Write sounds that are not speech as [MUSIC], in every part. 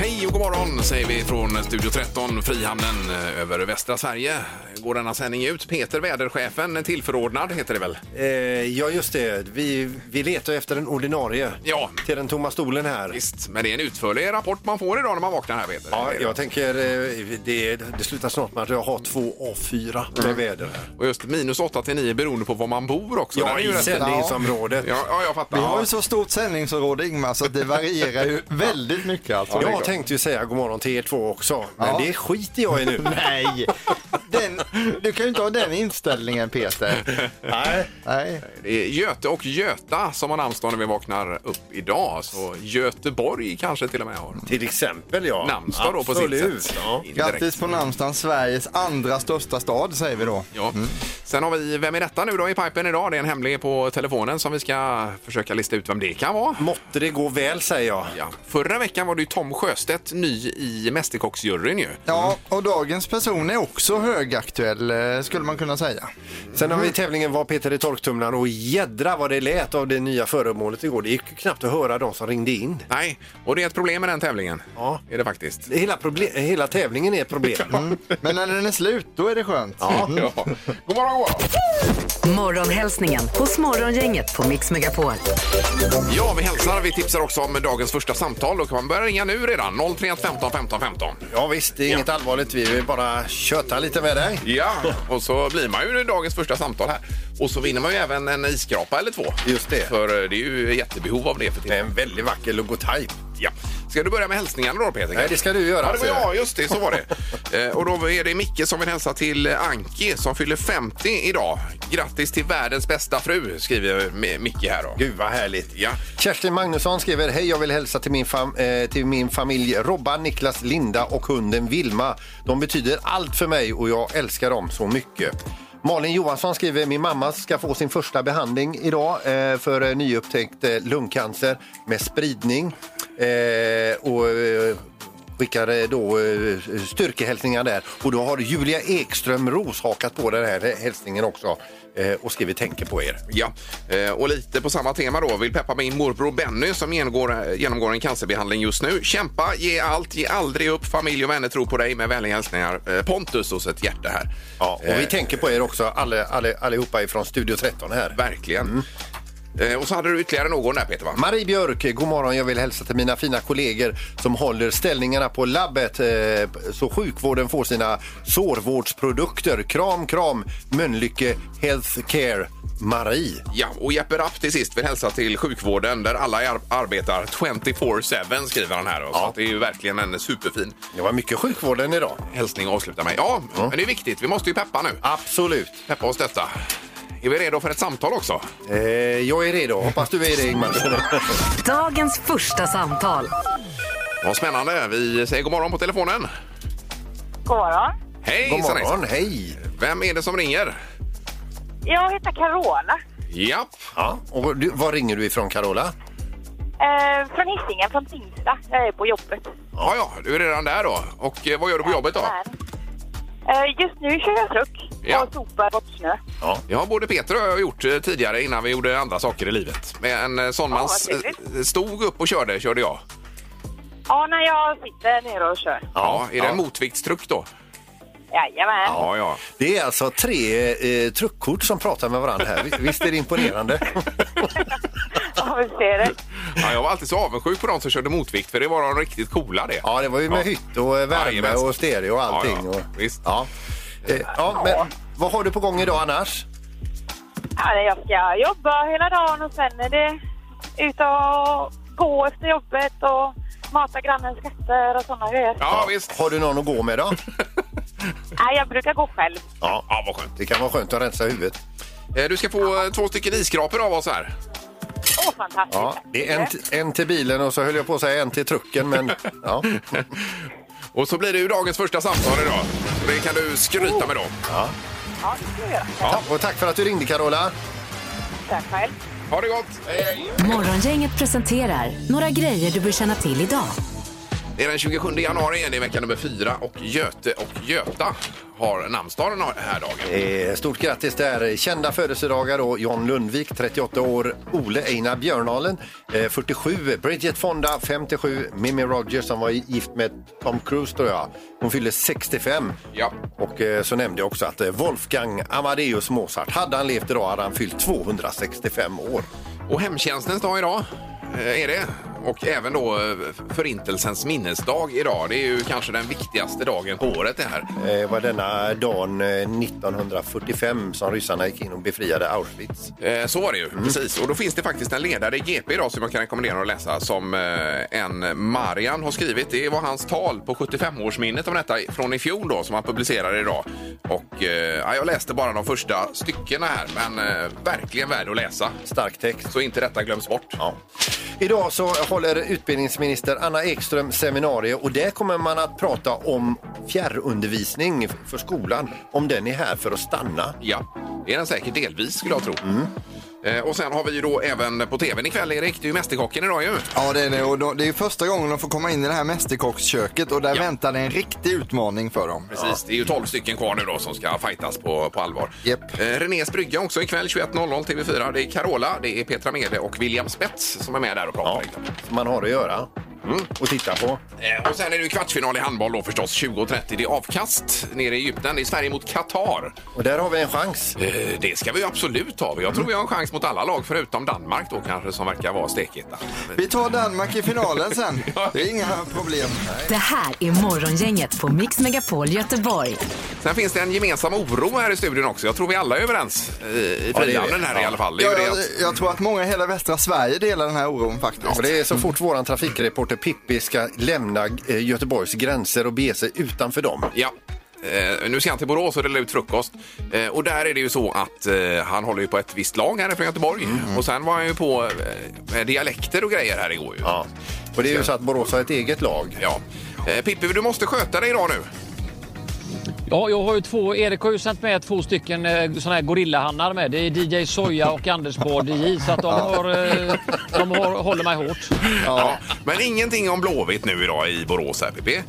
Hej och god morgon säger vi från Studio 13, Frihamnen eh, över västra Sverige. Går denna sändning ut. Peter, väderchefen, tillförordnad heter det väl? Eh, ja, just det. Vi, vi letar efter den ordinarie Ja. till den tomma stolen här. Visst, men det är en utförlig rapport man får idag när man vaknar här Peter. Ja, jag tänker eh, det, det slutar snart med att jag har två A4 med väder här. Och just minus 8 till 9 beroende på var man bor också. Ja, ju i rätt- sändningsområdet. Ja, ja, jag fattar. Vi har Ja. ju så stort sändningsområde Ingmar så att det varierar ju [LAUGHS] väldigt mycket alltså. Jag tänkte ju säga god morgon till er två också, men Ja. det skiter jag i nu. [LAUGHS] Nej, den, du kan ju inte ha den inställningen Peter. Nej. Nej. Det är Göte och Göta som har namnsdag när vi vaknar upp idag. Så Göteborg kanske till och med har Till exempel ja. namnsdag då på sitt Absolut, sätt. Ja. Indirekt. Grattis på namnsdagen, Sveriges andra största stad säger vi då. Ja. Sen har vi Vem är detta nu då i pipen idag? Det är en hemlig på telefonen som vi ska försöka lista ut vem det kan vara. Måtte det gå väl säger jag. Ja. Förra veckan var det ju Tom Sjöstedt ny i Mästerkocksjuryn ju. Ja, och dagens person är också högaktuell eh, skulle man kunna säga. Sen har vi tävlingen Var Peter i torktumlaren och jädra vad det lät av det nya föremålet igår. Det gick knappt att höra de som ringde in. Nej, och det är ett problem med den tävlingen. Ja. Är det faktiskt. Hela, problem, hela tävlingen är ett problem. [LAUGHS] Men när den är slut, då är det skönt. Ja. God morgon, god morgon. Morgonhälsningen hos Morgongänget på Mix Megapol. Ja, vi hälsar. Vi tipsar också om dagens första samtal. Då kan man börja ringa nu redan. 031 15 15 15. Ja visst, det är inget allvarligt. Vi vill bara köta lite med dig. Ja, och så blir man ju dagens första samtal här. Och så vinner man ju även en isskrapa eller två. Just det. För eh, det är ju jättebehov av det för Med tillfället. en väldigt vacker logotyp. Ja. Ska du börja med hälsningarna då Peter? Nej, det ska du göra, Ja, det var ser jag. jag. Just det, så var det. [LAUGHS] Eh, och då är det Micke som vill hälsa till Anki som fyller 50 idag. Grattis till världens bästa fru, skriver Mi- Micke här då. Gud vad härligt. Ja. Kerstin Magnusson skriver Hej, jag vill hälsa till min, fam eh, till min familj Robban, Niklas, Linda och hunden Vilma. De betyder allt för mig och jag älskar dem så mycket. Malin Johansson skriver min mamma ska få sin första behandling idag eh, för eh, nyupptäckt eh, lungcancer med spridning. Och skickar då styrkehälsningar där. Och då har Julia Ekström Ros hakat på den här hälsningen också och skriver tänker på er. Ja, eh, och lite på samma tema då. Vill peppa min morbror Benny som genomgår, eh, genomgår en cancerbehandling just nu. Kämpa, ge allt, ge aldrig upp. Familj och vänner tror på dig. Med vänliga hälsningar eh, Pontus och ett hjärta här. Ja, och vi tänker på er också alla, alla, allihopa ifrån Studio 13 här. Verkligen. Eh, och så hade du ytterligare någon där Peter va? Marie Björk, god morgon. Jag vill hälsa till mina fina kollegor som håller ställningarna på labbet eh, så sjukvården får sina sårvårdsprodukter. Kram, kram, Mölnlycke Healthcare. Marie. Ja, och Jeppe Rapp till sist vill hälsa till sjukvården där alla ar- arbetar 24-7 skriver han här. då. Så att det är ju verkligen en superfin Det var mycket sjukvården idag. hälsning att avsluta med. Ja, men det är viktigt. Vi måste ju peppa nu. Absolut. Peppa och stötta. Är vi redo för ett samtal också? Eh, jag är redo. Hoppas du är det, Ingmar. [LAUGHS] Dagens första samtal. Vad spännande. Vi säger god morgon på telefonen. God morgon. Hej, God morgon, hej. Vem är det som ringer? Jag heter Carola. Japp. Ja, och du, var ringer du ifrån, Carola? Eh, från Hisingen, från Tingsta. Jag är på jobbet. Ja, ja, du är redan där då. Och eh, vad gör du på jobbet då? Eh, just nu kör jag truck Ja. och sopar bort snö. Ja, både Peter och jag har gjort eh, tidigare innan vi gjorde andra saker i livet. Med en eh, sån man vad s- trevligt. eh, stod upp och körde, körde jag. Ja, när jag sitter nere och kör. Ja, är det en motviktstruck då? Jajamän. Ja, ja. Det är alltså tre eh, truckkort som pratar med varandra här. Visst är det imponerande? [LAUGHS] Ja, vi ser det. ja. Jag var alltid så avundsjuk på de som körde motvikt för det var de riktigt coola det. Ja, det var ju med Ja. hytt och eh, värme och stereo och allting. Ja, ja. Och, Visst. Ja. Eh, ja, men vad har du på gång idag annars? Ja, jag ska jobba hela dagen och sen är det ut och gå efter jobbet och mata grannens katter och sådana grejer. Ja, visst. Har du någon att gå med då? [LAUGHS] Nej, jag brukar gå själv. Ja, Ja, vad skönt. det kan vara skönt att rensa huvudet. Eh, Du ska få eh, två stycken isskrapor av oss här. Åh, fantastiskt. Ja, det är en, t- en till bilen och så höll jag på att säga en till trucken, men ja. [LAUGHS] Och så blir det ju dagens första samtal idag. Så det kan du skryta med då. Ja, det ska jag göra. ja. Och tack för att du ringde Carola. Tack själv. Ha det gott! Hej, hej! Morgongänget presenterar några grejer du bör känna till idag. Det är den 27 januari, det är vecka nummer fyra och Göte och Göta har namnsdagen den här dagen. Eh, Stort grattis där. Kända födelsedagar då. John Lundvik, 38 år. Ole Einar Björnalen, eh, 47. Bridget Fonda, 57. Mimi Rogers som var gift med Tom Cruise tror jag. Hon fyllde 65. Ja. Och eh, så nämnde jag också att eh, Wolfgang Amadeus Mozart, hade han levt idag hade han fyllt 265 år. Och hemtjänstens dag idag eh, är det. Och även då eh, Förintelsens minnesdag idag. Det är ju kanske den viktigaste dagen på året det här. Eh, var denna dagen eh, 1945 som ryssarna gick in och befriade Auschwitz. Eh, Så var det ju, precis. Och då finns det faktiskt en ledare i GP idag som jag kan rekommendera att läsa som eh, en Marian har skrivit. Det var hans tal på 75-årsminnet om detta från i fjol då som han publicerade idag. Och eh, ja, jag läste bara de första styckena här men eh, verkligen värd att läsa. Stark text. Så inte detta glöms bort. Ja. Idag så håller utbildningsminister Anna Ekström seminarium och där kommer man att prata om fjärrundervisning för skolan. Om den är här för att stanna. Ja, det är den säkert delvis skulle jag tro. Eh, Och sen har vi ju då även på tvn ikväll, Erik. Det är ju Mästerkocken idag ju. Ja, det är det. Och då, det är första gången de får komma in i det här mästerkocksköket och där Ja. väntar det en riktig utmaning för dem. Precis, det är ju 12 stycken kvar nu då som ska fightas på, på allvar. Japp. Eh, Renés brygga också ikväll 21.00 TV4. Det är Carola, det är Petra Mede och William Spets som är med där och pratar. Ja, som man har att göra och titta på. Eh, Och sen är det ju kvartsfinal i handboll då förstås. 20.30. Det är avkast nere i Egypten. Det är Sverige mot Qatar. Och där har vi en chans. Eh, Det ska vi ju absolut ha. Jag tror vi har en chans mot alla lag förutom Danmark då kanske som verkar vara stekigt. där. Vi tar Danmark i finalen sen. Det är inga problem. Det här är Morgongänget på Mix Megapol Göteborg. Sen finns det en gemensam oro här i studion också. Jag tror vi alla är överens i Ja, är frihamnen här i Ja. alla fall. Det är det jag, att, jag tror att många i hela västra Sverige delar den här oron faktiskt. Och det är så fort våran trafikreporter Pippi ska lämna eh, Göteborgs gränser och bege sig utanför dem. ja. Eh, nu ska han till Borås och dela ut frukost. Eh, och där är det ju så att eh, han håller ju på ett visst lag här från Göteborg. Och sen var han ju på eh, med dialekter och grejer här igår ju. Ja. Och det är ju så att Borås har ett eget lag. Ja. Eh, Pippi, du måste sköta dig idag nu. Ja, jag har ju två. Erik har ju sänt med två stycken eh, såna här gorillahannar med. Det är DJ Soja och Anders Bard i. Så att de, [LAUGHS] har, eh, de har, håller mig hårt. Ja. Men ingenting om Blåvitt nu idag i Borås här, Pippi.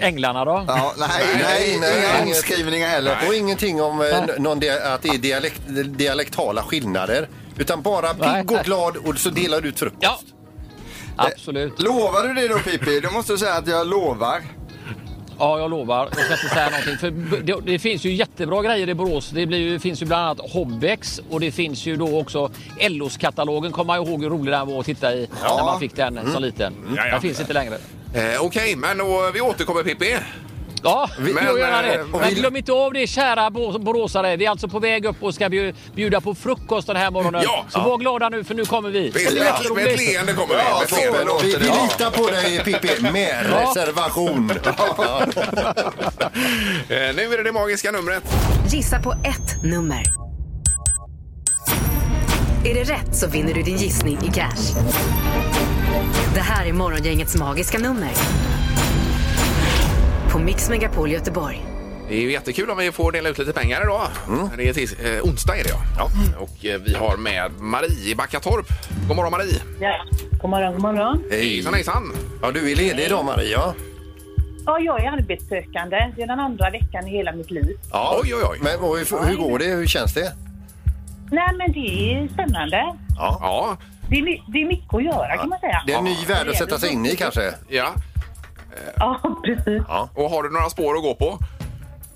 Änglarna då? Ja, nej, Nej, nej, nej, inga inget. omskrivningar heller. Och ingenting om eh, n- någon dia- att det är dialekt, dialektala skillnader. Utan bara Nej. pigg och glad och så delar du ut frukost. Ja, absolut. Lovar du det då Pippi? Då måste du säga att jag lovar. Ja, jag lovar. Jag ska inte säga någonting. För det, det finns ju jättebra grejer i Borås. Det blir, ju- finns ju bland annat Hobbex och det finns ju då också LOs-katalogen. Kommer man ihåg hur rolig den var att titta i när man fick den som liten. Ja, ja. Den finns inte längre. Eh, Okej, men då, vi återkommer Pippi. Ja, Men, men, jag gör det. eh, Men vi- glöm inte av det kära bo- boråsare. Vi är alltså på väg upp och ska bju- bjuda på frukost den här morgonen. Ja. Så var glada nu för nu kommer vi. Visst, med, med ett leende kommer vi. Ja, Med ett leende. toppen. Vi, vi Ja. litar på dig Pippi, med reservation. [LAUGHS] Eh, nu är det det magiska numret. Gissa på ett nummer. Är det rätt så vinner du din gissning i cash. Det här är Morgongängets magiska nummer. På Mix Megapol Göteborg. Det är ju jättekul om vi får dela ut lite pengar idag. Det är tis, eh, onsdag är det ja. Och eh, vi har med Marie i Backatorp. God morgon Marie. Ja. God morgon, god morgon. Hejsan hejsan. Ja, du är ledig idag Maria. Ja, jag är arbetssökande. Det är den andra veckan i hela mitt liv. Ja. Oj oj oj. Men och hur, hur går det? Hur känns det? Nej, men det är spännande. Ja. Ja, Det är, det är mycket att göra kan man säga. Det är en ny värld att sätta sig in i kanske. ja. Ja, precis. Och har du några spår att gå på?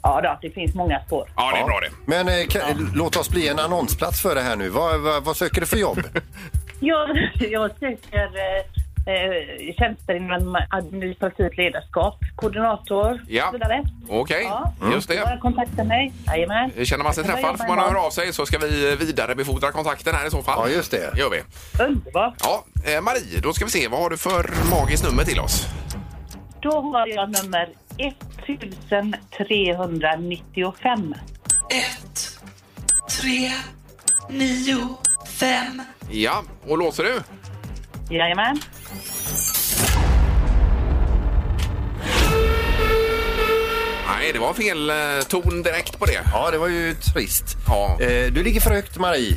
Ja, då, det finns många spår. Ja, det är bra det. Men eh, kan, låt oss bli en annonsplats för det här nu. Vad, vad, vad söker du för jobb? [LAUGHS] Jag, jag söker eh, eh, tjänster inom administrativt ledarskap, koordinator Ja. och så vidare. Okej, Ja. just det. Bara kontakta mig. Jajamän. Känner man sig Jag kan träffad får man imorgon. höra av sig så ska vi vidarebefordra kontakten här i så fall. Ja, just det. gör vi. Underbart. Ja, eh, Marie, då ska vi se. Vad har du för magiskt nummer till oss? Då har jag nummer 1395. ett, tre, nio, fem. Ja, och låser du? Jajamän. Nej, det var fel eh, ton direkt på det. Ja, det var ju trist. Ja. Eh, du ligger för högt Marie.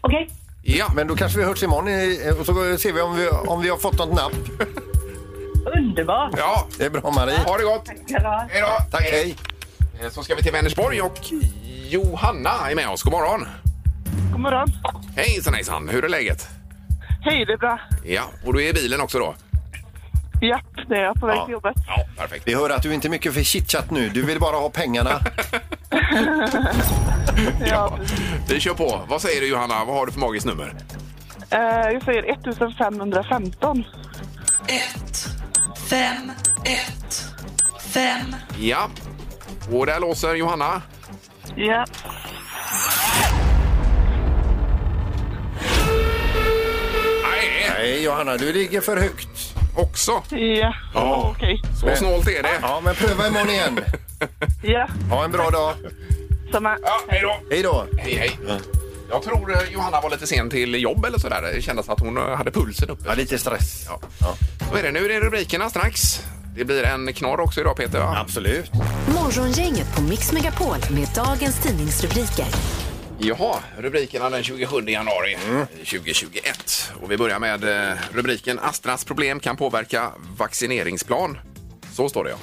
Okej. Ja, Men då kanske vi hörs imorgon i- och så ser vi om vi, om vi har fått något napp. Underbart. Ja, Det är bra Marie. ha det gott. Hej då. Tack, hej. Eh, Så ska vi till Vänersborg och Johanna är med oss. God morgon. God morgon. Hejsan hejsan, hur är läget? Hej, det är bra. Ja, och du är i bilen också då? Ja, det är jag på väg Ja. till jobbet. Ja, perfekt. Vi hör att du inte är mycket för chitchat nu. Du vill bara ha pengarna. [LAUGHS] Ja, vi kör på. Vad säger du Johanna? Vad har du för magiskt nummer? Eh, jag säger 1515. ett, fem, ett, fem. Ja. Och där låser Johanna. Ja. Johanna, du ligger för högt. också. Ja, Ja. okej. Så snålt är det. Ja, men pröva imorgon igen. [LAUGHS] Ja, Ha en bra dag. samma. Ja, hej då. Hej då. Hej, hej. Jag tror eh, Johanna var lite sen till jobb eller sådär. Det kändes att hon eh, hade pulsen uppe. Ja, lite stress. Ja. Så är det. Nu är det rubrikerna strax. Det blir en knorr också idag Peter. Va? Absolut. Morgongänget på Mix Megapol med dagens tidningsrubriker. Jaha, rubrikerna den 27 januari 2021. Och vi börjar med eh, rubriken Astras problem kan påverka vaccineringsplan. Så står det ja.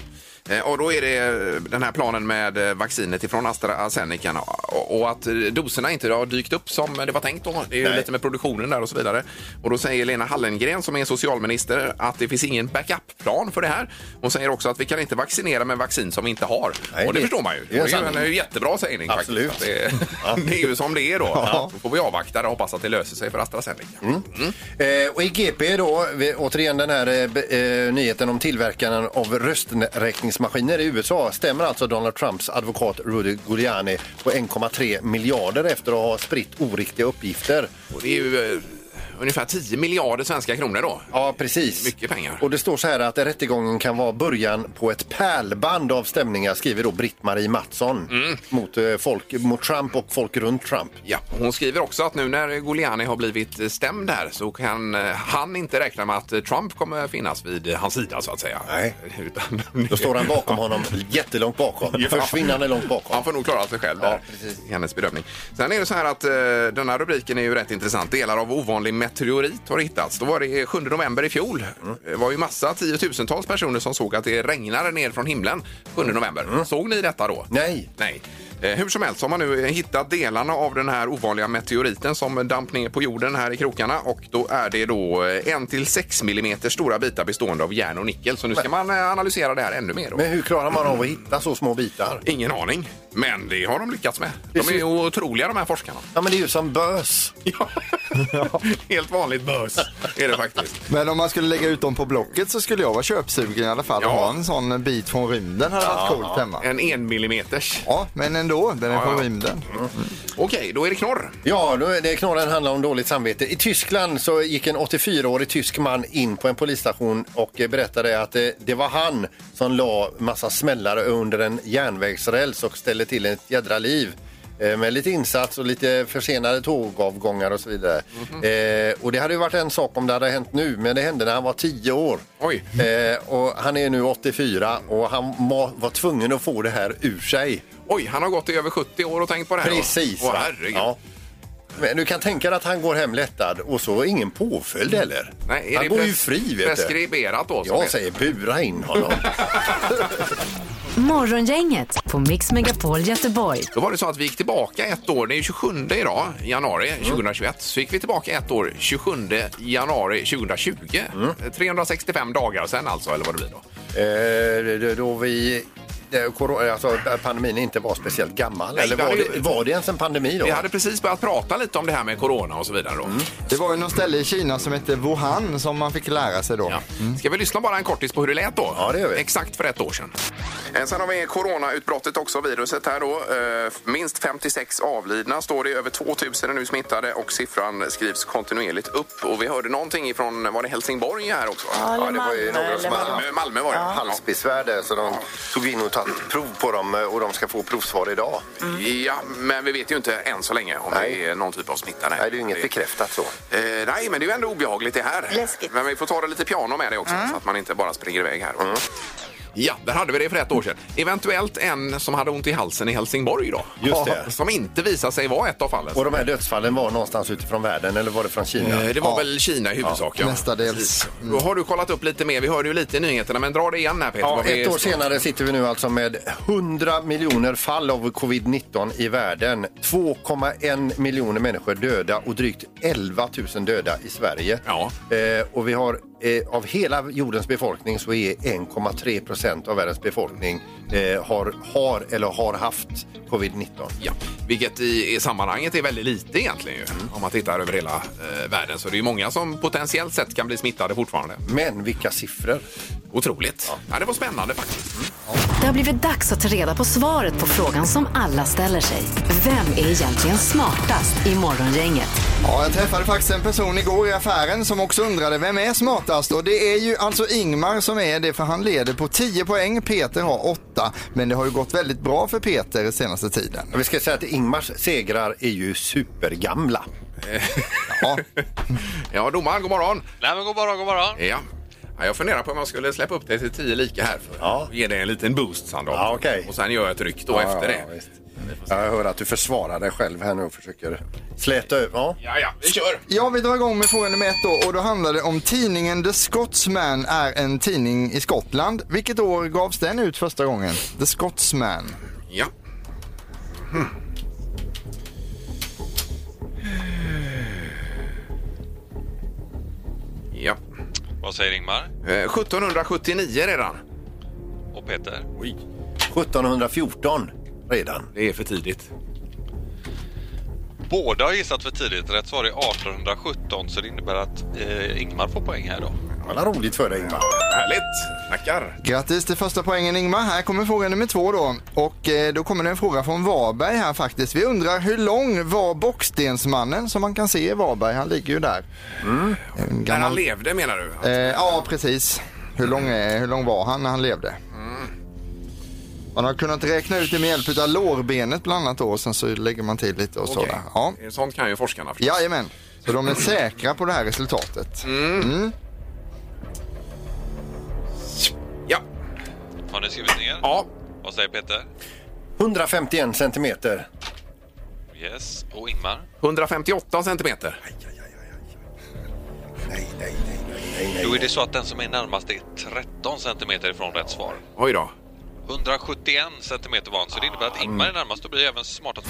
Eh, Och då är det eh, den här planen med eh, vaccinet ifrån AstraZeneca och att doserna inte har dykt upp som det var tänkt då. Det är ju Nej. lite med produktionen där och så vidare. Och då säger Lena Hallengren som är socialminister att det finns ingen backup-plan för det här. Hon säger också att vi kan inte vaccinera med vaccin som vi inte har. Nej, och det, det- förstår man ju. det är en Det är ju sanning. en jättebra sägning Absolut. faktiskt. Det, [LAUGHS] det är ju som det är då. Då får vi avvakta och hoppas att det löser sig för AstraZeneca. Eh, och i GP då, återigen den här eh, nyheten om tillverkaren av rösträkningsmaskiner i USA. Stämmer alltså Donald Trumps advokat Rudy Giuliani på 1,3 miljarder efter att ha spritt oriktiga uppgifter. Och det är ju eh, ungefär 10 miljarder svenska kronor då. Ja, precis. Mycket pengar. Och det står så här att rättegången kan vara början på ett pärlband av stämningar, skriver då Britt-Marie Mattsson Mm. mot, eh, folk, mot Trump och folk runt Trump. Ja, hon skriver också att nu när Giuliani har blivit eh, stämd här så kan eh, han inte räkna med att Trump kommer finnas vid hans sida så att säga. Nej. [LAUGHS] Utan, Då står han bakom honom, jättelångt bakom. Ja. Försvinnande långt bakom. Han får nog klara sig själv där, i hennes bedömning. Sen är det så här att eh, den här rubriken är ju rätt intressant. Delar av ovanlig meteorit har hittats. Då var det 7 november i fjol. Det var ju massa tiotusentals personer som såg att det regnade ner från himlen 7 november. Såg ni detta då? Nej. Nej. Eh, Hur som helst har man nu hittat delarna av den här ovanliga meteoriten som damp ner på jorden här i krokarna och då är det då eh, en till 6 millimeter stora bitar bestående av järn och nickel. Så nu ska man eh, analysera det här ännu mer. Då. Men hur klarar man av att hitta så små bitar? Ingen aning, men det har de lyckats med. De är ju otroliga de här forskarna. Ja, men det är ju som bös. [LAUGHS] Ja. Helt vanligt bös är det faktiskt. Men om man skulle lägga ut dem på Blocket så skulle jag vara köpsugen i alla fall. Ja. Ja. Ha en sån bit från rymden hade varit coolt hemma. En en millimeters. Ja, men ändå. Den är från ja. rymden. Okej, då är det knorr. Ja, då är det knorren handlar om dåligt samvete. I Tyskland så gick en 84-årig tysk man in på en polisstation och eh, berättade att det, det var han som la massa smällare under en järnvägsräls och ställde till ett jädra liv. Eh, Med lite insats och lite försenade tågavgångar och så vidare. eh, och det hade ju varit en sak om det hade hänt nu, men det hände när han var 10 år. Oj. Eh, och han är nu 84 och han må, var tvungen att få det här ur sig. Oj, han har gått i över 70 år och tänkt på det här. då. Precis. Åh, va? herregud. Ja. Men du kan tänka dig att han går hem lättad och så ingen påföljd heller. Nej, är han det går ju pres- fri vet du. Preskriberat då? som det- säger bura in honom. [LAUGHS] Morgongänget på Mix Megapol Göteborg. Då var det så att vi gick tillbaka ett år, det är ju 27 idag, januari 2021. Så gick vi tillbaka ett år, 27 januari 2020. 365 dagar sen alltså, eller vad det blir då. eh, då- då vi... där koro- Alltså, pandemin inte var speciellt gammal. Nej, Eller det var det, ju- var det ens en pandemi då? Vi hade precis börjat prata lite om det här med corona och så vidare då. Det var ju någon ställe i Kina som hette Wuhan som man fick lära sig då. Ja. Ska vi lyssna bara en kortis på hur det lät då? Ja, det gör vi. Exakt för ett år sedan. Eh, Sen har vi coronautbrottet också, viruset här då. Eh, Minst 56 avlidna står det, över 2000 är nu smittade och siffran skrivs kontinuerligt upp. Och vi hörde någonting ifrån, var det Helsingborg här också? Ja, eller det var ju Malmö, några som Malmö, Malmö var det. Ja. halsbesvär där så de tog in och tagit prov på dem eh, och de ska få provsvar idag. Ja, men vi vet ju inte än så länge om Nej. det är någon typ av smitta. Nej, det är ju inget bekräftat så. Eh, nej, men det är ju ändå obehagligt det här. Läskigt. Men vi får ta det lite piano med det också så att man inte bara springer iväg här. Ja, där hade vi det för ett år sedan. Eventuellt en som hade ont i halsen i Helsingborg då. Just det. Som inte visade sig vara ett av fallen. Och de här dödsfallen var någonstans utifrån världen eller var det från Kina? Eh, Det var Ja. väl Kina i huvudsak. Ja, mestadels. Precis. Då har du kollat upp lite mer. Vi hörde ju lite i nyheterna, men dra det igen här Peter. Ja, vad vi- ett år senare sitter vi nu alltså med 100 miljoner fall av covid-19 i världen. 2,1 miljoner människor döda och drygt 11 000 döda i Sverige. Ja. Eh, och vi har eh, av hela jordens befolkning så är 1,3 procent av världens befolkning eh, har, har eller har haft covid-19. Ja, vilket i, i sammanhanget är väldigt lite egentligen ju. Om man tittar över hela eh, världen så det är många som potentiellt sett kan bli smittade fortfarande. Men vilka siffror! Otroligt. Ja. det var spännande faktiskt. Det har blivit dags att ta reda på svaret på frågan som alla ställer sig. Vem är egentligen smartast i Morgongänget? Ja, jag träffade faktiskt en person igår i affären som också undrade vem är smartast och det är ju alltså Ingmar som är det för han leder på 10 poäng, Peter har 8 men det har ju gått väldigt bra för Peter senaste tiden. Vi ska säga att Ingmars segrar är ju supergamla. Ja, [LAUGHS] Ja, domaren, god morgon. Nej men god morgon, god morgon. Ja. Ja, jag funderar på om jag skulle släppa upp dig till 10 lika här för Ja. att ge dig en liten boost. Ja, okej. Och sen gör jag ett ryck då efter det. Jag hör att du försvarar dig själv här nu och försöker släta över. Ja. Ja, ja, vi kör. Ja, vi drar igång med fråga nummer ett då och då handlar det om tidningen The Scotsman är en tidning i Skottland. Vilket år gavs den ut första gången? The Scotsman. Ja. Ja. Vad säger Ingmar? Eh, 1779 redan. Och Peter? Oj. 1714 redan. Det är för tidigt. Båda har gissat för tidigt. Rätt svar är 1817 så det innebär att eh, Ingmar får poäng här då. Vad roligt för dig Ingmar. Härligt. Tackar. Grattis till första poängen Ingmar. Här kommer fråga nummer två då. Och eh, då kommer det en fråga från Varberg här faktiskt. Vi undrar hur lång var Bockstensmannen som man kan se i Varberg? Han ligger ju där. En När han gammal... levde menar du? eh, ja, precis. Hur lång, är, hur lång var han när han levde? Man har kunnat räkna ut det med hjälp av lårbenet bland annat då. Och sen så lägger man till lite och så. Okej. där. Ja. Sånt kan ju forskarna förstås. Jajamän. Så de är säkra på det här resultatet. Ja. Har ni skrivit ner? Ja. Vad säger Peter? 151 centimeter. Yes. Och Ingmar? 158 centimeter. Nej, nej, nej, nej, nej. Då är det så att den som är närmast är 13 centimeter ifrån rätt svar. Oj då. 171 centimeter var han, så det innebär att Ingmar är närmast och blir även smartast.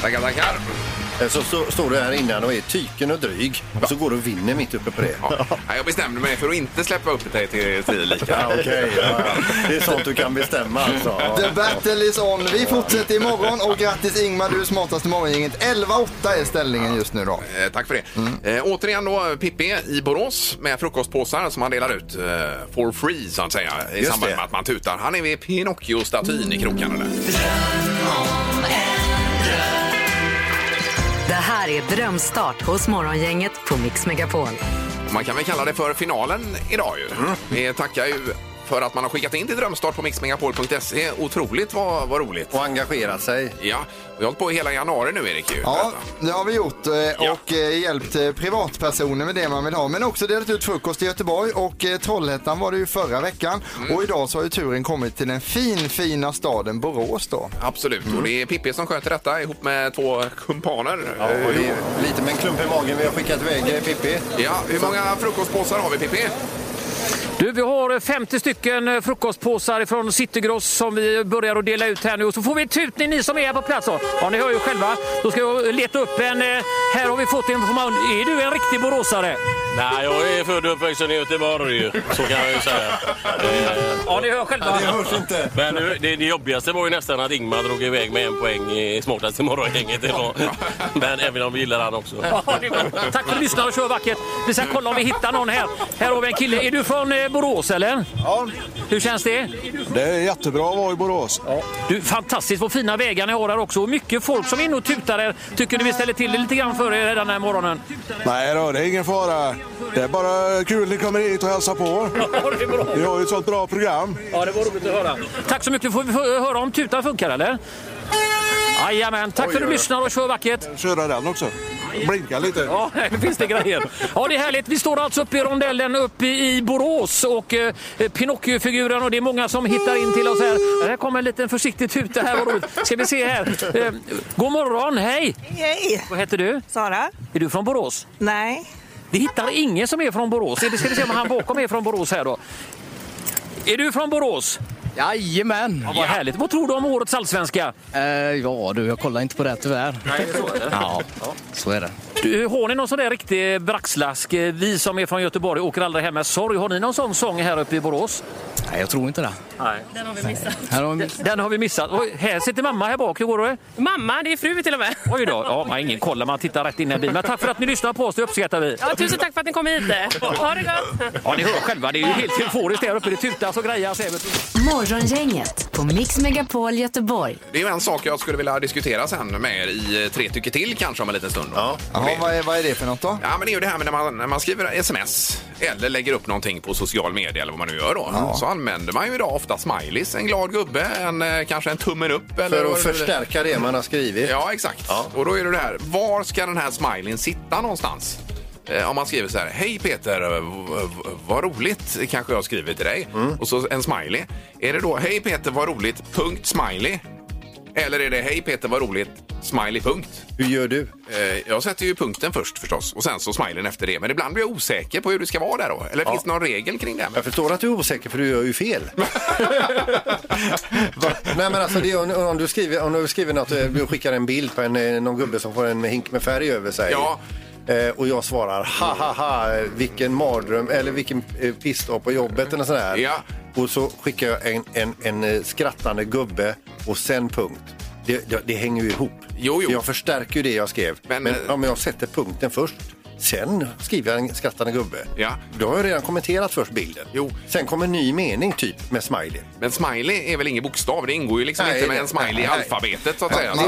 Tackar, tackar. Eh, Så stå- står du här innan och är tyken och dryg och så går du och vinner mitt uppe på det. Ja. Nej, Jag bestämde mig för att inte släppa upp dig till 10 lika. Ja, Okej, ja, ja. det är sånt du kan bestämma alltså. The battle is on. Vi fortsätter imorgon och grattis Ingmar, du är smartast i morgongänget. 11-8 är ställningen just nu då. Eh, tack för det. Eh, återigen då Pippi i Borås med frukostpåsar som han delar ut eh, for free så att säga i Just samband det. med att man tutar. Han är vid Pinocchio-statyn i krokarna där. Det här är Drömstart hos Morgongänget på Mix Megapol. Man kan väl kalla det för finalen idag ju. Mm. Vi tackar ju för att man har skickat in till drömstart på mixmegapol.se. Otroligt vad, vad roligt. Och engagerat sig. Ja, vi har hållit på hela januari nu Erik. ju, Ja, det har vi gjort eh, och eh, hjälpt eh, privatpersoner med det man vill ha. Men också delat ut frukost i Göteborg och Trollhättan var det ju förra veckan. Mm. Och idag så har ju turen kommit till den fin, fina staden Borås då. Absolut, och det är Pippi som sköter detta ihop med två kumpaner. Ja, lite med en klump i magen vi har skickat iväg Pippi. Ja, hur många frukostpåsar har vi Pippi? Du, vi har 50 stycken eh, frukostpåsar från Citygross som vi börjar att dela ut här nu. Och så får vi en tutning ni som är här på plats. då. Ja, ni hör ju själva. Då ska jag leta upp en. Eh, här har vi fått information. Är du en riktig boråsare? Nej, jag är född och uppvuxen i Göteborg. Så kan jag ju säga. Ja, ni hör själva. Det hörs inte. Men nu, det, det jobbigaste var ju nästan att Ingmar drog iväg med en poäng i smartaste morgongänget idag. Men även om vi gillar han också. Ja, det är bra. Tack för att du lyssnar och kör vackert. Vi ska kolla om vi hittar någon här. Här har vi en kille. Är du från eh, Borås eller? Ja, Hur känns det? det är jättebra att vara i Borås. Du, fantastiskt vad fina vägar ni har här också. Och mycket folk som är inne och tutar här. Tycker ni vi ställer till det lite grann för er den här morgonen? Nej då, det är ingen fara. Det är bara kul att ni kommer hit och hälsar på. [LAUGHS] Ja, det är bra. Vi har ju ett sånt bra program. Ja, det var roligt att höra. Tack så mycket. Får vi höra om tutan funkar eller? Jajamän, tack för att du lyssnar och kör vackert. Köra den också. blinka lite. Ja, [LAUGHS] det finns det grejer. Ja, det är härligt. Vi står alltså uppe i rondellen uppe i Borås och eh, Pinocchio-figuren och det är många som hittar in till oss här. Här kommer en liten försiktig tuta här. Vad roligt. Ska vi se här. Eh, god morgon, hej! Hej! Vad heter du? Sara? Är du från Borås? Nej. Vi hittar ingen som är från Borås. Ska vi se om han bakom är från Borås här då. Är du från Borås? Jajamän! Ja, vad härligt. Vad tror du om årets allsvenska? Eh, ja du, jag kollar inte på det tyvärr. Nej, så är det. Ja, så är det. Du, har ni någon sån där riktig braxlask? Eh, Vi som är från Göteborg åker aldrig hem med sorg. Har ni någon sån sång här uppe i Borås? Nej, jag tror inte det. Nej. Den har vi missat. Här har vi... Den har vi missat. Oj, här sitter mamma här bak. Hur går det? Mamma, det är fru till och med. Oj då. Ja, man har ingen koll när man tittar rätt in i en bil. Men tack för att ni lyssnar på oss. Det uppskattar vi. Ja, tusen tack för att ni kom hit. Ha det gott! Ja, ni hör själva. Det är ju helt euforiskt där uppe. Det tutas och grejas. även. Morgongänget på Mix Megapol Göteborg. Det är ju en sak jag skulle vilja diskutera sen med er i eh, Tre tycker till kanske om en liten stund. Ja. Jaha, vad är, vad är det för något då? Ja, men det är ju det här med när man, när man skriver sms eller lägger upp någonting på social media eller vad man nu gör då. Så använder man ju idag ofta smileys. En glad gubbe, en, eh, kanske en tummen upp. Eller För vad att det- förstärka det man har skrivit. Ja, exakt. Och då är det det här, var ska den här smileyn sitta någonstans? Eh, om man skriver så här, hej Peter, eh, vad roligt, kanske jag skriver till dig. Mm. Och så en smiley. Är det då, hej Peter, vad roligt, punkt smiley? Eller är det, hej Peter, vad roligt, smiley, punkt? Hur gör du? Eh, jag sätter ju punkten först förstås och sen så smileyn efter det. Men ibland blir jag osäker på hur det ska vara där då. Eller Ja. finns det någon regel kring det? Jag förstår att du är osäker för du gör ju fel. [LAUGHS] Nej men alltså det är, om, du skriver, om du skriver något, du skickar en bild på en, någon gubbe som får en hink med färg över sig. Ja. Eh, och jag svarar ha ha ha vilken mardröm eller vilken eh, pissdag på jobbet eller sådär. Ja. Och så skickar jag en, en, en eh, skrattande gubbe och sen punkt. Det, det, det hänger ju ihop. Jo, jo. Jag förstärker ju det jag skrev. Men, Men, eh, om jag sätter punkten först Sen skriver jag en skrattande gubbe. Ja. Då har jag redan kommenterat först bilden. Jo. Sen kommer en ny mening typ med smiley. Men smiley är väl ingen bokstav? Det ingår ju liksom Nej, inte med det- en smiley i nej. alfabetet så att säga. Så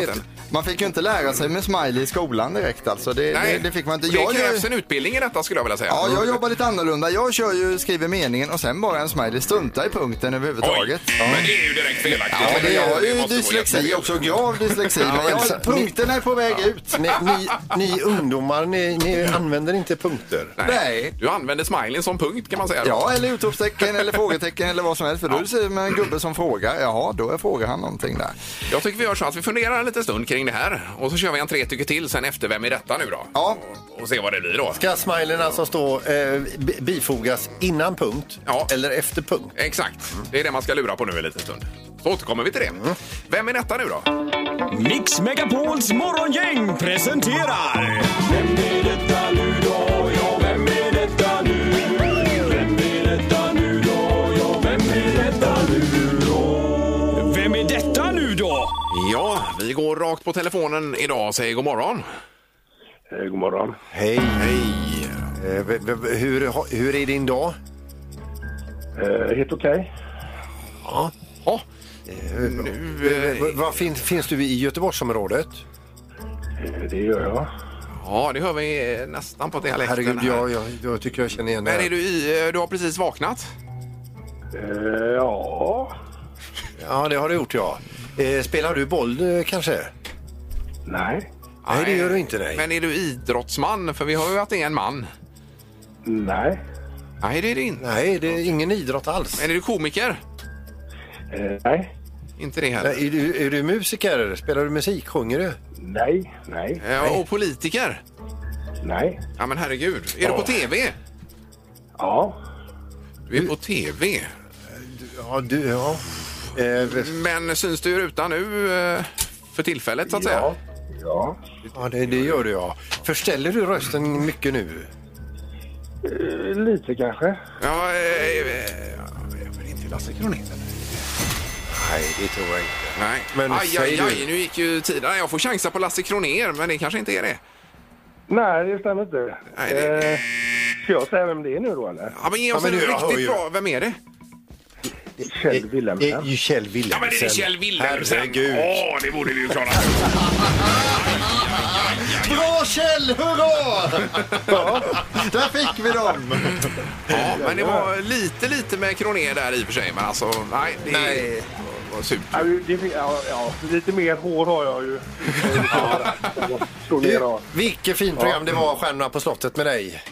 Man, fick ju inte lära sig med smiley i skolan direkt alltså. Det, Nej, det, det fick man inte. Det Jag gör- krävs en utbildning i detta skulle jag vilja säga. Ja, jag jobbar lite annorlunda. Jag kör ju, skriver meningen och sen bara en smiley. Strunta i punkten överhuvudtaget. Oj, men det är ju direkt felaktigt. Ja, det jag har Det ju dyslexi också. Grav dyslexi. Men men jag, punkten är på väg ut. Ni, ni, ni ungdomar, ni, ni använder inte punkter. Nej. Du använder smileyn som punkt kan man säga. då. Ja, eller utropstecken eller frågetecken eller vad som helst. För då ser man en gubbe som frågar. Jaha, då frågar han någonting där. Jag tycker vi gör så att vi funderar en liten stund kring det här och så kör vi en tre tycker till sen efter Vem är detta nu då? Ja. Och, och se vad det blir då. Ska smileyn alltså stå, eh, bifogas innan punkt Ja. eller efter punkt? Exakt. Det är det man ska lura på nu en liten stund. Så återkommer vi till det. Vem är detta nu då? Mix Megapols morgongäng presenterar... Vem är detta Ja, vi går rakt på telefonen idag och säger god morgon. God morgon. Hej. Hej. Eh, v- v- hur, ha- hur är din dag? Eh, helt okej. Ja. Ja. Nu, eh, vad finns, finns du i Göteborgsområdet? Eh, Det gör jag. Ja, det hör vi eh, nästan på dialekten. Herregud, här. jag, jag, jag tycker jag känner igen det. Men här. är du i, eh, du har precis vaknat? Eh, ja. Ja, det har du gjort ja. Eh, spelar du boll eh, kanske? Nej. Nej, det gör du inte nej. Men är du idrottsman? För vi har ju att det är en man. Nej. Nej, det är det inte. Nej, det är ingen idrott alls. Men är du komiker? Eh, nej. Inte det heller. Nej, är, du, är du musiker? Spelar du musik? Sjunger du? Nej. Nej. Ja, och politiker? Nej. Ja, men herregud. Är du på TV? Ja. Du är på TV. Ja, du, ja. Eh, Men syns du i rutan nu eh, för tillfället så att säga? Ja. Ja. ja det, det gör du ja. Förställer du rösten mycket nu? Eh, lite kanske. Ja, eh, eh, men inte Lasse Kronér? Nej, det tror jag inte. Nej. Men aj, säg aj, du. aj, nu gick ju tiden. Jag får chansa på Lasse Kronér, men det kanske inte är det. Nej, det stämmer inte. Nej, det- Eh, ska jag säga vem det är nu då eller? Ja, men ge oss men en du, jag hör riktigt ju. bra. Vem är det? Kjell Det är Wilhelmsen. ju Kjell Wilhelmsen. Ja, men det är Kjell Wilhelmsen. Herregud. Åh, det borde vi ju klara. [LAUGHS] Bra Kjell, hurra! Ja, [LAUGHS] där fick vi dem. Ja, men det var lite, lite med Kronér där i och för sig. Men alltså, nej. Det Nej. Ja, det, ja, ja, lite mer hår har jag ju. Då. Vilket fint program det var, Stjärnorna på slottet med dig.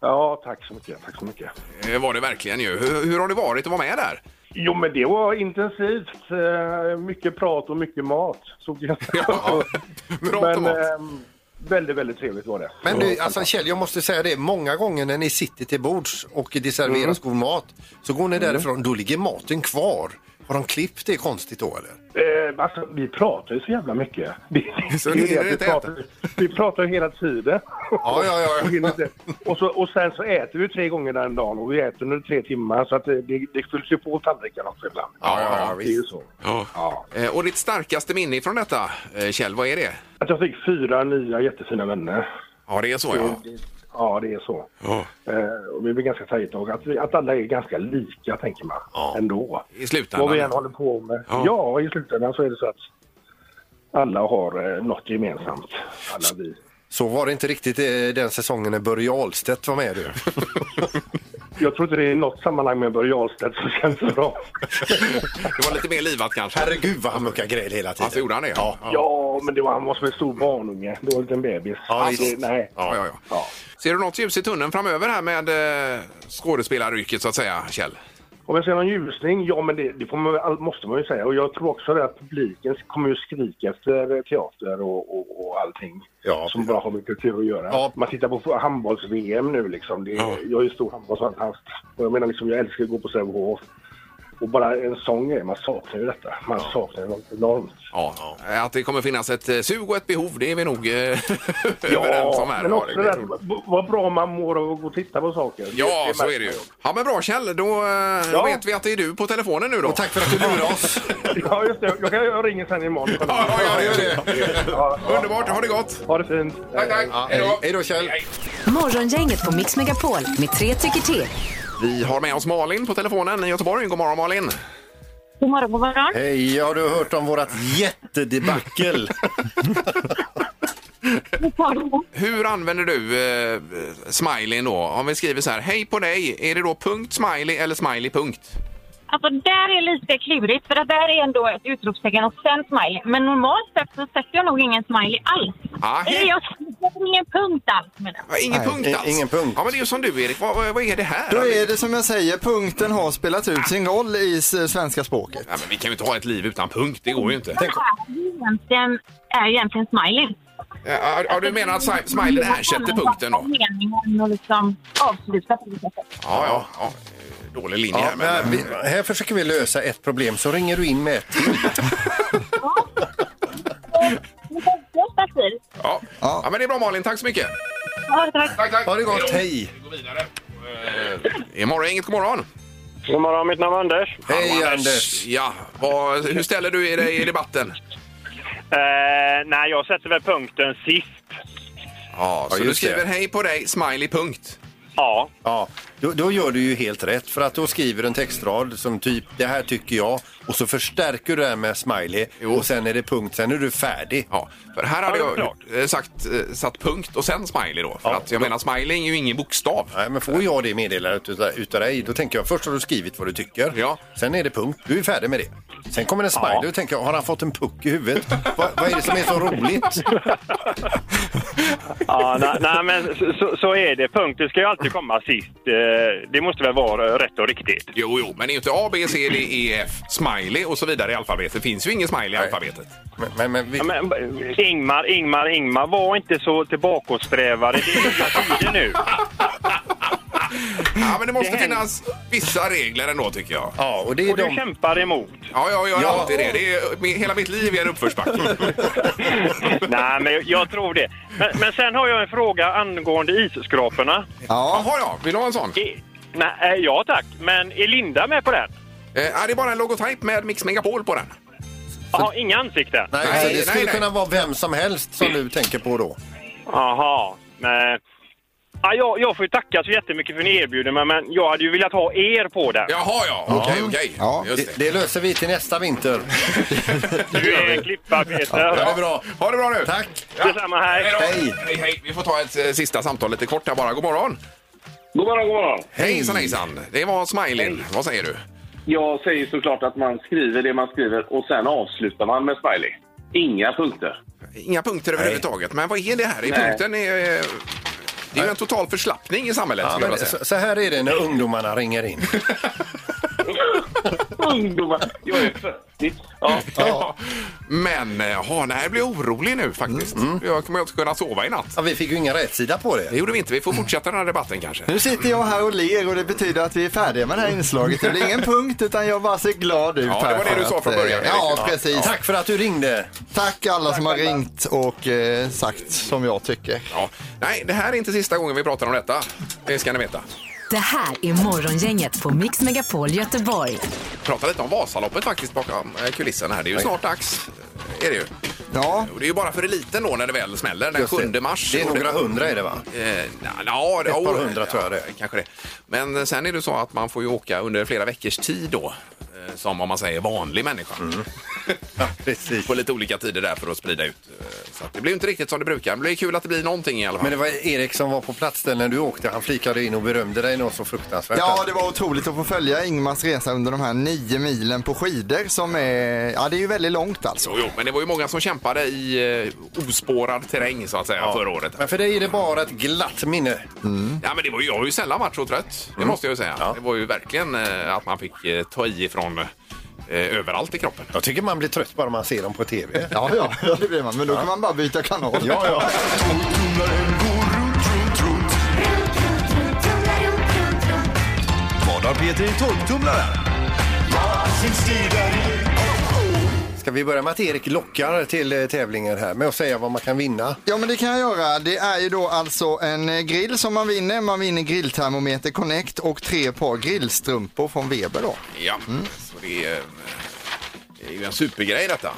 Ja, tack så mycket. Tack så mycket. Det var det verkligen ju. Hur, hur har det varit att vara med där? Jo, men det var intensivt. Eh, Mycket prat och mycket mat. [LAUGHS] Så Ja, men prat och mat. ehm, väldigt, väldigt trevligt var det. Men du, alltså Kjell, jag måste säga det. Många gånger när ni sitter till bords och det serveras Mm. god mat så går ni därifrån, då ligger maten kvar. Har de klippt det konstigt då eller? Eh, alltså, vi pratar ju så jävla mycket. [LAUGHS] Vi, Så det ni det hinner vi, inte pratar, vi pratar ju hela tiden. Ja, ja, ja. [LAUGHS] och, och, så, och sen så äter vi tre gånger den dagen och vi äter under tre timmar så att det, det, det fylls ju på tallrikarna också ibland. Ja, ja, ja, det är ju så. Ja. Eh, Och ditt starkaste minne från detta, eh, Kjell, vad är det? Att jag fick fyra nya jättefina vänner. Ja, det är så ja. Ja, det är så. Ja. Eh, och vi blir ganska tajta och att, vi, att alla är ganska lika, tänker man. Ändå. I slutändan. Vad vi än håller på med. Ja. Ja. i slutändan så är det så att alla har eh, något gemensamt. Alla vi. Så var det inte riktigt eh, den säsongen när Börje Ahlstedt var med du. [LAUGHS] Jag tror inte det är något sammanhang med Börje Ahlstedt som känns bra. Det var lite mer livat kanske. Herregud vad han muckade gräl hela tiden. Alltså gjorde han det? Ja. Ja, men det var, han var som en stor barnunge. Det var en liten bebis. Ja, visst. nej. Ja, ja, ja. Ser du något ljus i tunneln framöver här med eh, skådespelaryrket så att säga, Kjell? Om jag säger någon ljusning, ja men det, det man, måste man ju säga. Och jag tror också att publiken kommer ju skrika efter teater och, och, och allting. som bara har med kultur att göra. Man tittar på handbolls-VM nu liksom. Det, Jag är ju stor handbollsfantast. Och jag menar liksom, jag älskar att gå på Sävehof. Och bara en sån grej, man saknar ju detta. Man saknar det något enormt. Ja, att det kommer finnas ett eh, sug och ett behov, det är vi nog eh, [LAUGHS] överens om här. men Ja, också det- b- vad bra man mår av att gå och titta på saker. Ja, så är det ju. Ja, men bra Kjell, då, eh, då vet vi att det är du på telefonen nu då. tack för att du lurade oss. [LAUGHS] Ja, just det. Jag, kan, jag ringer sen imorgon. [LAUGHS] Ja, ja, gör det. Underbart, ha det gott. Ha det fint. Tack, tack. Hej då. Hej då Kjell. Morgongänget på Mix Megapol med tre tycker till. Vi har med oss Malin på telefonen i Göteborg. God morgon Malin. God morgon, god morgon. Hej, har du hört om vårat jättedebacle? [LAUGHS] Hur använder du eh, smileyn då? Om vi skriver så här, hej på dig, är det då punkt smiley eller smiley punkt? Alltså där är lite klurigt för det där är ändå ett utropstecken och sen smiley. Men normalt sett så sätter jag nog ingen smiley alls. Ah, Eller jag sätter ingen punkt alls med den. Ingen Nej, punkt i- alls? ingen punkt. Ja, men det är ju som du Erik, vad, vad vad är det här? Då är det som jag säger, punkten har spelat ut sin roll i s- svenska språket. Ja, men vi kan ju inte ha ett liv utan punkt, det går ju inte. Det här egentligen, är egentligen smiley. Ja, ja, du menar att si- ersätter punkten då? Meningen och liksom avsluta på. Ja, ja. ja. Dålig linje Ja, här. Men, men vi, här försöker vi lösa ett problem, så ringer du in med ett till. ja. [LAUGHS] Ja. men det är bra Malin, tack så mycket. Ja, tack. Tack, tack. Ha det gott, hej. Vi går vidare. Eh, I morgon, inget god morgon. God morgon, mitt namn är Anders. Hej Anders. Ja, vad, hur ställer du dig i debatten? Eh, nej, jag sätter väl punkten sist. Ja, så Ja, du just det. skriver hej på dig, smiley punkt. Ja. Ja, då, då gör du ju helt rätt för att då skriver du en textrad som typ det här tycker jag och så förstärker du det här med smiley och sen är det punkt, sen är du färdig. Ja, för här hade Ja, det jag eh, sagt, eh, satt punkt och sen smiley då. För Ja, att jag då- menar, smiley är ju ingen bokstav. Nej, men får jag det meddelandet utav, utav dig, då tänker jag först har du skrivit vad du tycker. Ja. Sen är det punkt, du är färdig med det. Sen kommer en smiley, Ja. då tänker jag, har han fått en puck i huvudet? [LAUGHS] vad, vad är det som är så roligt? [LAUGHS] Ja, nej, nej, men så, så, är det. Punkten ska ju alltid komma sist. Eh, det måste väl vara rätt och riktigt. Jo, jo, men det är ju inte A, B, C, D, E, F, smiley och så vidare i alfabetet. Det finns ju ingen smiley i alfabetet. Men, men, men, vi, Ja, men, Ingmar, Ingmar, Ingmar, var inte så tillbakåtsträvare. Det är nya tider nu. [LAUGHS] [LAUGHS] Ja, men det måste Det händer. finnas vissa regler ändå tycker jag. ja, och det är Och du de... kämpar emot. Ja, jag gör Ja. alltid det. det är, min- hela mitt liv är en uppförsbacke. [LAUGHS] [LAUGHS] Nej, men jag, jag tror det. Men, men sen har jag en fråga angående isskraporna. Ja, Jaha, ja. Vill du ha en sån? I, nej, eh, ja tack. Men är Linda med på den? Eh, ja, det är bara en logotyp med Mix Megapol på den. Ja, inga ansikten? Nej, Nej, så det nej, skulle nej. kunna vara vem som helst som du tänker på då. Jaha. Nej. Ja, jag, jag får ju tacka så jättemycket för ni erbjuder mig, men jag hade ju velat ha er på den. Jaha, ja. Okej, okej. Ja. Just Det, det. det löser vi till nästa vinter. [LAUGHS] Du är en klippa, Peter. Ja, det är bra. Ha det bra nu. Tack. Detsamma, hej. Hej, då. Hej. hej, hej. Vi får ta ett eh, sista samtal lite kort här bara. God morgon. God morgon, god morgon. Hejsan, hejsan. Det var smileyn. Vad säger du? Jag säger såklart att man skriver det man skriver och sen avslutar man med smiley. Inga punkter. Inga punkter överhuvudtaget. Men vad är det här? I punkten är... Det är ju en total förslappning i samhället. Ja, skulle jag vilja säga. så, så här är det när ungdomarna ringer in. [LAUGHS] [LAUGHS] Ungdomar. Jag är 40. Ja. Ja. Men eh, ja, nej, jag blir orolig nu faktiskt. Jag kommer inte kunna sova i natt. Ja, vi fick ju ingen rätsida på det. Det gjorde vi inte. Vi får fortsätta den här debatten kanske. Nu sitter jag här och ler och det betyder att vi är färdiga med det här inslaget. Det blir ingen punkt utan jag bara ser glad ut Ja, det här var det för du sa att, från början, eh, Erik. Ja, Ja. precis. Tack för att du ringde. Tack alla som har ringt och eh, sagt som jag tycker. Ja. Nej, det här är inte sista gången vi pratar om detta. Det ska ni veta. Det här är Morgongänget på Mix Megapol Göteborg. Prata lite om Vasaloppet faktiskt bakom eh, kulisserna här. Det är ju snart dags. Är det ju. Ja. Och det är ju bara för eliten då när det väl smäller den Just det. 7 mars. Det är några hundra är det va? Eh, na, ja, det, Ett par hundra tror jag det. Kanske det. Men eh, sen är det så att man får ju åka under flera veckors tid då. Eh, Som om man säger vanlig människa. [LAUGHS] Ja, precis. På lite olika tider där för att sprida ut. eh, Så att det blir inte riktigt som det brukar. Men det blir kul att det blir någonting i alla fall. Men det var Erik som var på plats där när du åkte. Han flikade in och berömde dig något så fruktansvärt. Ja, det var otroligt att få följa Ingmars resa under de här nio milen på skidor som är, ja det är ju väldigt långt alltså. Jo, jo, men det var ju många som kämpade i eh, ospårad terräng så att säga förra året. Men för dig är det bara ett glatt minne. Ja, men det var ju, jag har ju sällan varit så trött. Det måste jag ju säga. Det var ju verkligen eh, att man fick eh, ta i från eh, överallt i kroppen. Jag tycker man blir trött bara man ser dem på tv. [LAUGHS] Ja, ja, det blir man. Men då kan man bara byta kanal. Ja, ja. Vad har Peter i torktumlaren? Ska vi börja med att Erik lockar till eh, tävlingen här med att säga vad man kan vinna? Ja, men det kan jag göra. Det är ju då alltså en eh, grill som man vinner. Man vinner grilltermometer Connect och tre par grillstrumpor från Weber då. Ja, så det är, eh, det är ju en supergrej detta.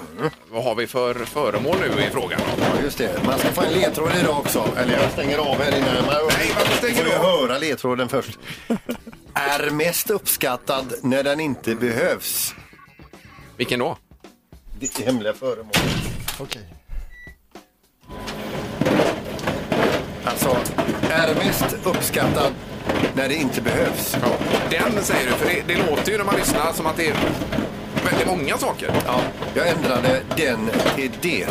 Vad har vi för föremål nu i frågan? Ja, just det. Man ska få en ledtråd idag också. Eller jag stänger av här innan. Nej, varför stänger får du ju av? höra ledtråden först. Är mest uppskattad när den inte behövs. Vilken då? Ditt hemliga föremål. Okej. Alltså, är mest uppskattad när det inte behövs. Ja, den säger du, för det, det låter ju när man lyssnar som att det är väldigt många saker. Ja, jag ändrade den till det.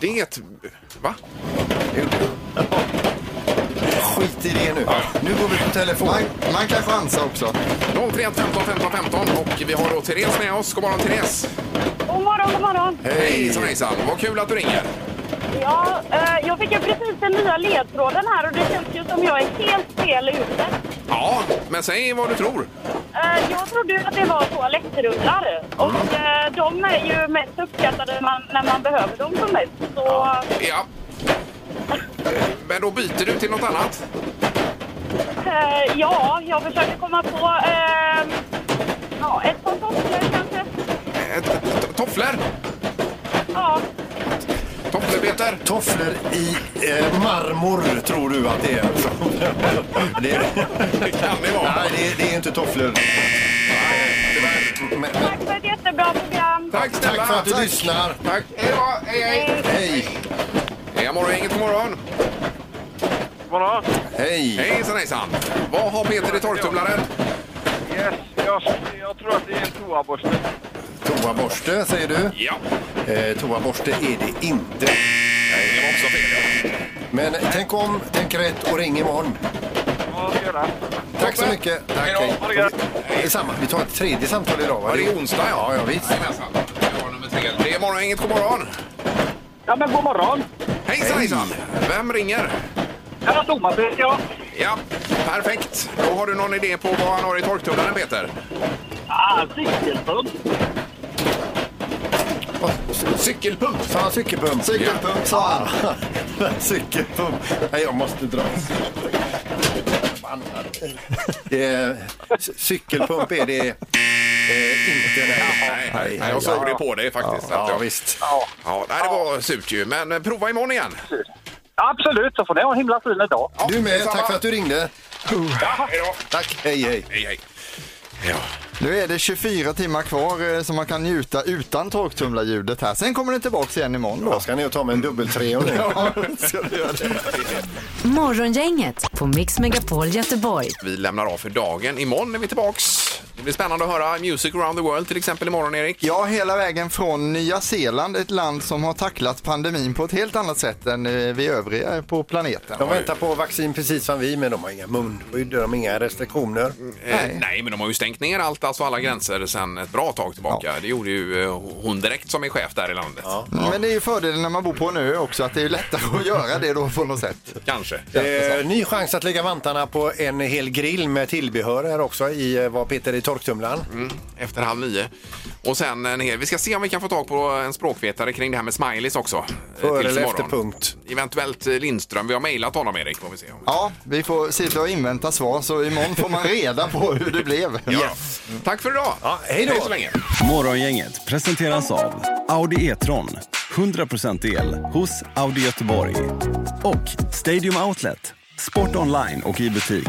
Det... Va? Det gjorde. Skit i det nu. Nu går vi på telefon. Man, man kan chansa också. 031 15 15 15 och vi har då Therese med oss. God morgon Therese! God morgon, god morgon. Hejsan hejsan! Vad kul att du ringer. Ja, eh, jag fick ju precis den nya ledtråden här och det känns ju som jag är helt fel ute. Ja, men säg vad du tror. Eh, jag trodde ju att det var toalettrullar och eh, de är ju mest uppskattade när man, när man behöver dem som mest. Så Ja. Då byter du till något annat. eh, ja, jag försöker komma på eh, ja, ett par tofflor kanske. Ett- t- Tofflor! Ja, Tofflor, Peter! Tofflor i eh, marmor tror du att det är. [LAUGHS] Det, Det kan det vara. nej, det, det är inte tofflor. Men, men, tack för ett jättebra program. Tack snälla! tack för att du lyssnar. Tack! Hej då! Hej, hej! Hej! Hej, morgon, god morgon! Morgon. Hej! Hejsan hejsan! Vad har Peter i torktumlaren? Yes, jag, jag tror att det är en toaborste. Toaborste säger du. Ja, Eh, toaborste är det inte. Nej, det var också fel. Men tänk om, tänk rätt och ring imorgon. Vad ska jag göra? Tack så mycket. Tack, Hej då. hej. Ha det gött. Detsamma. Vi tar ett tredje samtal idag. Va? Ja, det är onsdag ja. Ja, ja visst. Jajamensan. Det var nummer tre. Det är morgon, inget god morgon. Ja, men god morgon. Hejsan hejsan! Vem ringer? Ja, heter jag. Ja, perfekt. Då har du någon idé på vad han har i torktumlaren, Peter? Ah, cykelpump. Cykelpump. Sa han cykelpump? Cykelpump sa han. [LAUGHS] cykelpump. Nej, jag måste dra. Eh, c- cykelpump är det eh, inte. Nej. Nej, nej, jag såg det på dig faktiskt. Ja, att jag- visst. Ja, nej, det var surt ju. Men prova imorgon igen. Absolut, så får ni ha en himla fin dag. Du med. Tack för att du ringde. Ja, hej då. Tack. Hej, hej. Hej, hej. Ja. Nu är det 24 timmar kvar eh, som man kan njuta utan torktumlarljudet här. Sen kommer det tillbaka igen imorgon då. Jag ska ner och ta mig en dubbeltreo nu. [LAUGHS] Ja, [LAUGHS] ska du göra det. Morgongänget på Mix Megapol Göteborg. Vi lämnar av för dagen. Imorgon är vi tillbaks. Då blir spännande att höra Music around the world till exempel imorgon, Erik. Ja, hela vägen från Nya Zeeland, ett land som har tacklat pandemin på ett helt annat sätt än eh, vi övriga på planeten. De väntar på vaccin precis som vi, men de har inga munskydd, de har inga restriktioner. Eh, nej. men de har ju stängt ner allt, alltså alla gränser sedan ett bra tag tillbaka. Det gjorde ju eh, hon direkt som är chef där i landet. Men det är ju fördelen när man bor på en ö också, att det är lättare att göra det då på något sätt. Kanske. Eh, ny chans att lägga vantarna på en hel grill med tillbehör här också i eh, vad Peter i torktumlaren. Mm, efter halv nio. Och sen en hel, vi ska se om vi kan få tag på en språkvetare kring det här med smileys också. eh, Före eller efter punkt. Eventuellt eh, Lindström. Vi har mejlat honom Erik, får vi se. Ja, vi får sitta och invänta svar, så imorgon får man reda på hur det blev. [LAUGHS] Ja. Tack för idag. hej då. så länge. Morgongänget presenteras av Audi E-tron. 100% el hos Audi Göteborg. Och Stadium Outlet. Sport online och i butik.